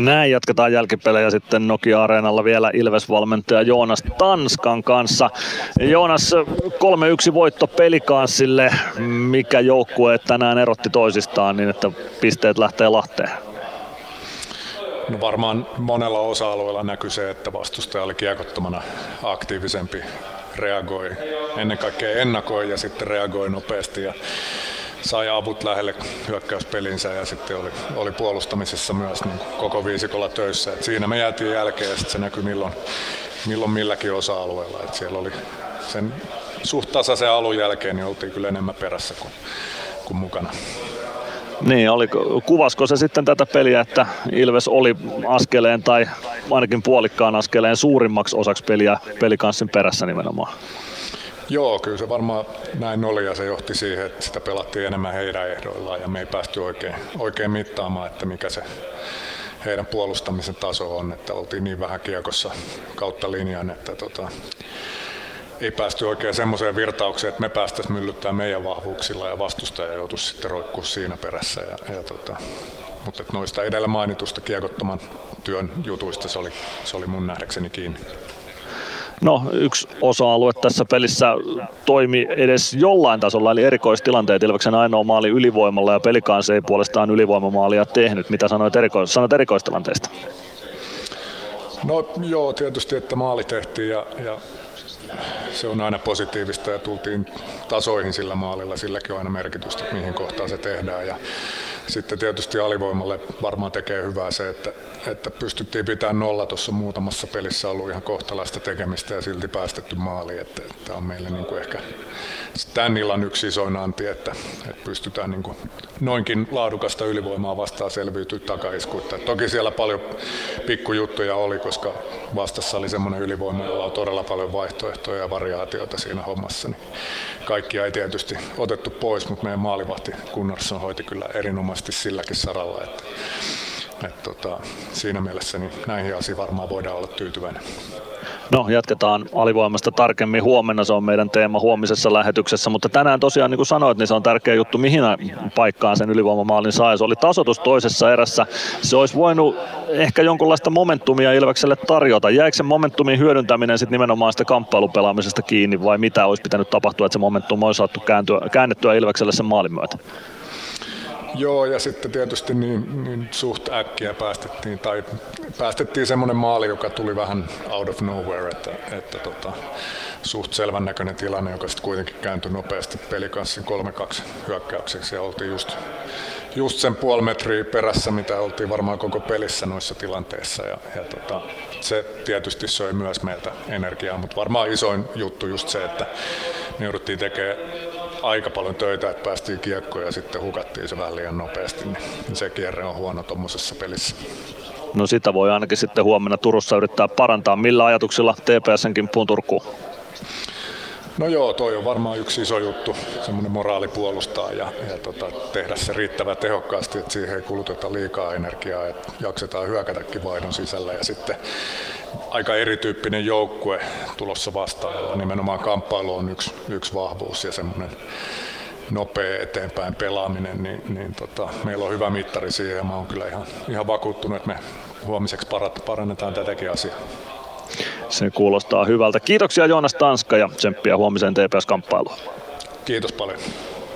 Näin jatketaan jälkipelejä sitten Nokia-areenalla vielä Ilves-valmentaja Joonas Tanskan kanssa. Joonas, 3-1 voitto pelikanssille. Mikä joukkue tänään erotti toisistaan niin, että pisteet lähtee Lahteen? No varmaan monella osa-alueella näkyy se, että vastustaja oli kiekottomana aktiivisempi, reagoi, ennen kaikkea ennakoi ja sitten reagoi nopeasti. Ja sai avut lähelle hyökkäyspelinsä ja sitten oli, oli puolustamisessa myös niin koko viisikolla töissä. Et siinä me jäätiin jälkeen ja sitten se näkyi milloin, milloin milläkin osa-alueella. Et siellä oli sen suht tasaisen alun jälkeen niin oltiin kyllä enemmän perässä kuin, kuin mukana. Niin, oli, kuvasko se sitten tätä peliä, että Ilves oli askeleen tai ainakin puolikkaan askeleen suurimmaksi osaksi peliä pelikanssin perässä nimenomaan? Joo, kyllä se varmaan näin oli ja se johti siihen, että sitä pelattiin enemmän heidän ehdoillaan ja me ei päästy oikein, oikein mittaamaan, että mikä se heidän puolustamisen taso on, että oltiin niin vähän kiekossa kautta linjan, että tota, ei päästy oikein semmoiseen virtaukseen, että me päästäisiin myllyttää meidän vahvuuksilla ja vastustaja joutuisi sitten roikkuu siinä perässä. Ja, ja tota, mutta noista edellä mainitusta kiekottoman työn jutuista se oli, se oli mun nähdäkseni kiinni. No, yksi osa-alue tässä pelissä toimi edes jollain tasolla, eli erikoistilanteet. Ilveksen ainoa maali ylivoimalla ja pelikaan ei puolestaan ylivoimamaalia tehnyt. Mitä sanoit, eriko- sanoit erikoistilanteesta? No joo, tietysti, että maali tehtiin ja, ja se on aina positiivista ja tultiin tasoihin sillä maalilla. Silläkin on aina merkitystä, mihin kohtaan se tehdään. Ja sitten tietysti alivoimalle varmaan tekee hyvää se, että, että pystyttiin pitämään nolla tuossa muutamassa pelissä ollut ihan kohtalaista tekemistä ja silti päästetty maali. Että, että on meille niin kuin ehkä tämän illan yksi isoin anti, että, että pystytään niin kuin noinkin laadukasta ylivoimaa vastaan selviytyä takaiskuutta. Toki siellä paljon pikkujuttuja oli, koska vastassa oli semmoinen ylivoima, jolla on todella paljon vaihtoehtoja ja variaatioita siinä hommassa. Niin kaikkia ei tietysti otettu pois, mutta meidän maalivahti Gunnarsson hoiti kyllä erinomaisesti silläkin saralla. Että, että tota, siinä mielessä niin näihin asioihin varmaan voidaan olla tyytyväinen. No, jatketaan alivoimasta tarkemmin huomenna, se on meidän teema huomisessa lähetyksessä, mutta tänään tosiaan niin kuin sanoit, niin se on tärkeä juttu, mihin paikkaan sen ylivoimamaalin sai. Se oli tasotus toisessa erässä. Se olisi voinut ehkä jonkunlaista momentumia Ilvekselle tarjota. Jäikö se momentumin hyödyntäminen sitten nimenomaan sitä kamppailupelaamisesta kiinni vai mitä olisi pitänyt tapahtua, että se momentum olisi saatu kääntyä, käännettyä Ilvekselle sen maalin myötä? Joo, ja sitten tietysti niin, niin suht äkkiä päästettiin, tai päästettiin semmoinen maali, joka tuli vähän out of nowhere, että, että tota, suht selvän näköinen tilanne, joka sitten kuitenkin kääntyi nopeasti pelikanssin 3-2 hyökkäykseksi, ja oltiin just, just sen puoli metriä perässä, mitä oltiin varmaan koko pelissä noissa tilanteissa, ja, ja tota, se tietysti söi myös meiltä energiaa, mutta varmaan isoin juttu just se, että me jouduttiin tekemään aika paljon töitä, että päästiin kiekkoon ja sitten hukattiin se vähän liian nopeasti, niin se kierre on huono tuommoisessa pelissä. No sitä voi ainakin sitten huomenna Turussa yrittää parantaa. Millä ajatuksilla TPSn kimppuun Turkuun? No joo, toi on varmaan yksi iso juttu, semmoinen moraali puolustaa ja, ja tota, tehdä se riittävän tehokkaasti, että siihen ei kuluteta liikaa energiaa, että jaksetaan hyökätäkin vaihdon sisällä ja sitten aika erityyppinen joukkue tulossa vastaan, nimenomaan kamppailu on yksi, yksi vahvuus ja semmoinen nopea eteenpäin pelaaminen, niin, niin tota, meillä on hyvä mittari siihen ja mä oon kyllä ihan, ihan vakuuttunut, että me huomiseksi parannetaan tätäkin asiaa. Se kuulostaa hyvältä. Kiitoksia Joonas Tanska ja tsemppiä huomiseen TPS-kamppailuun. Kiitos paljon.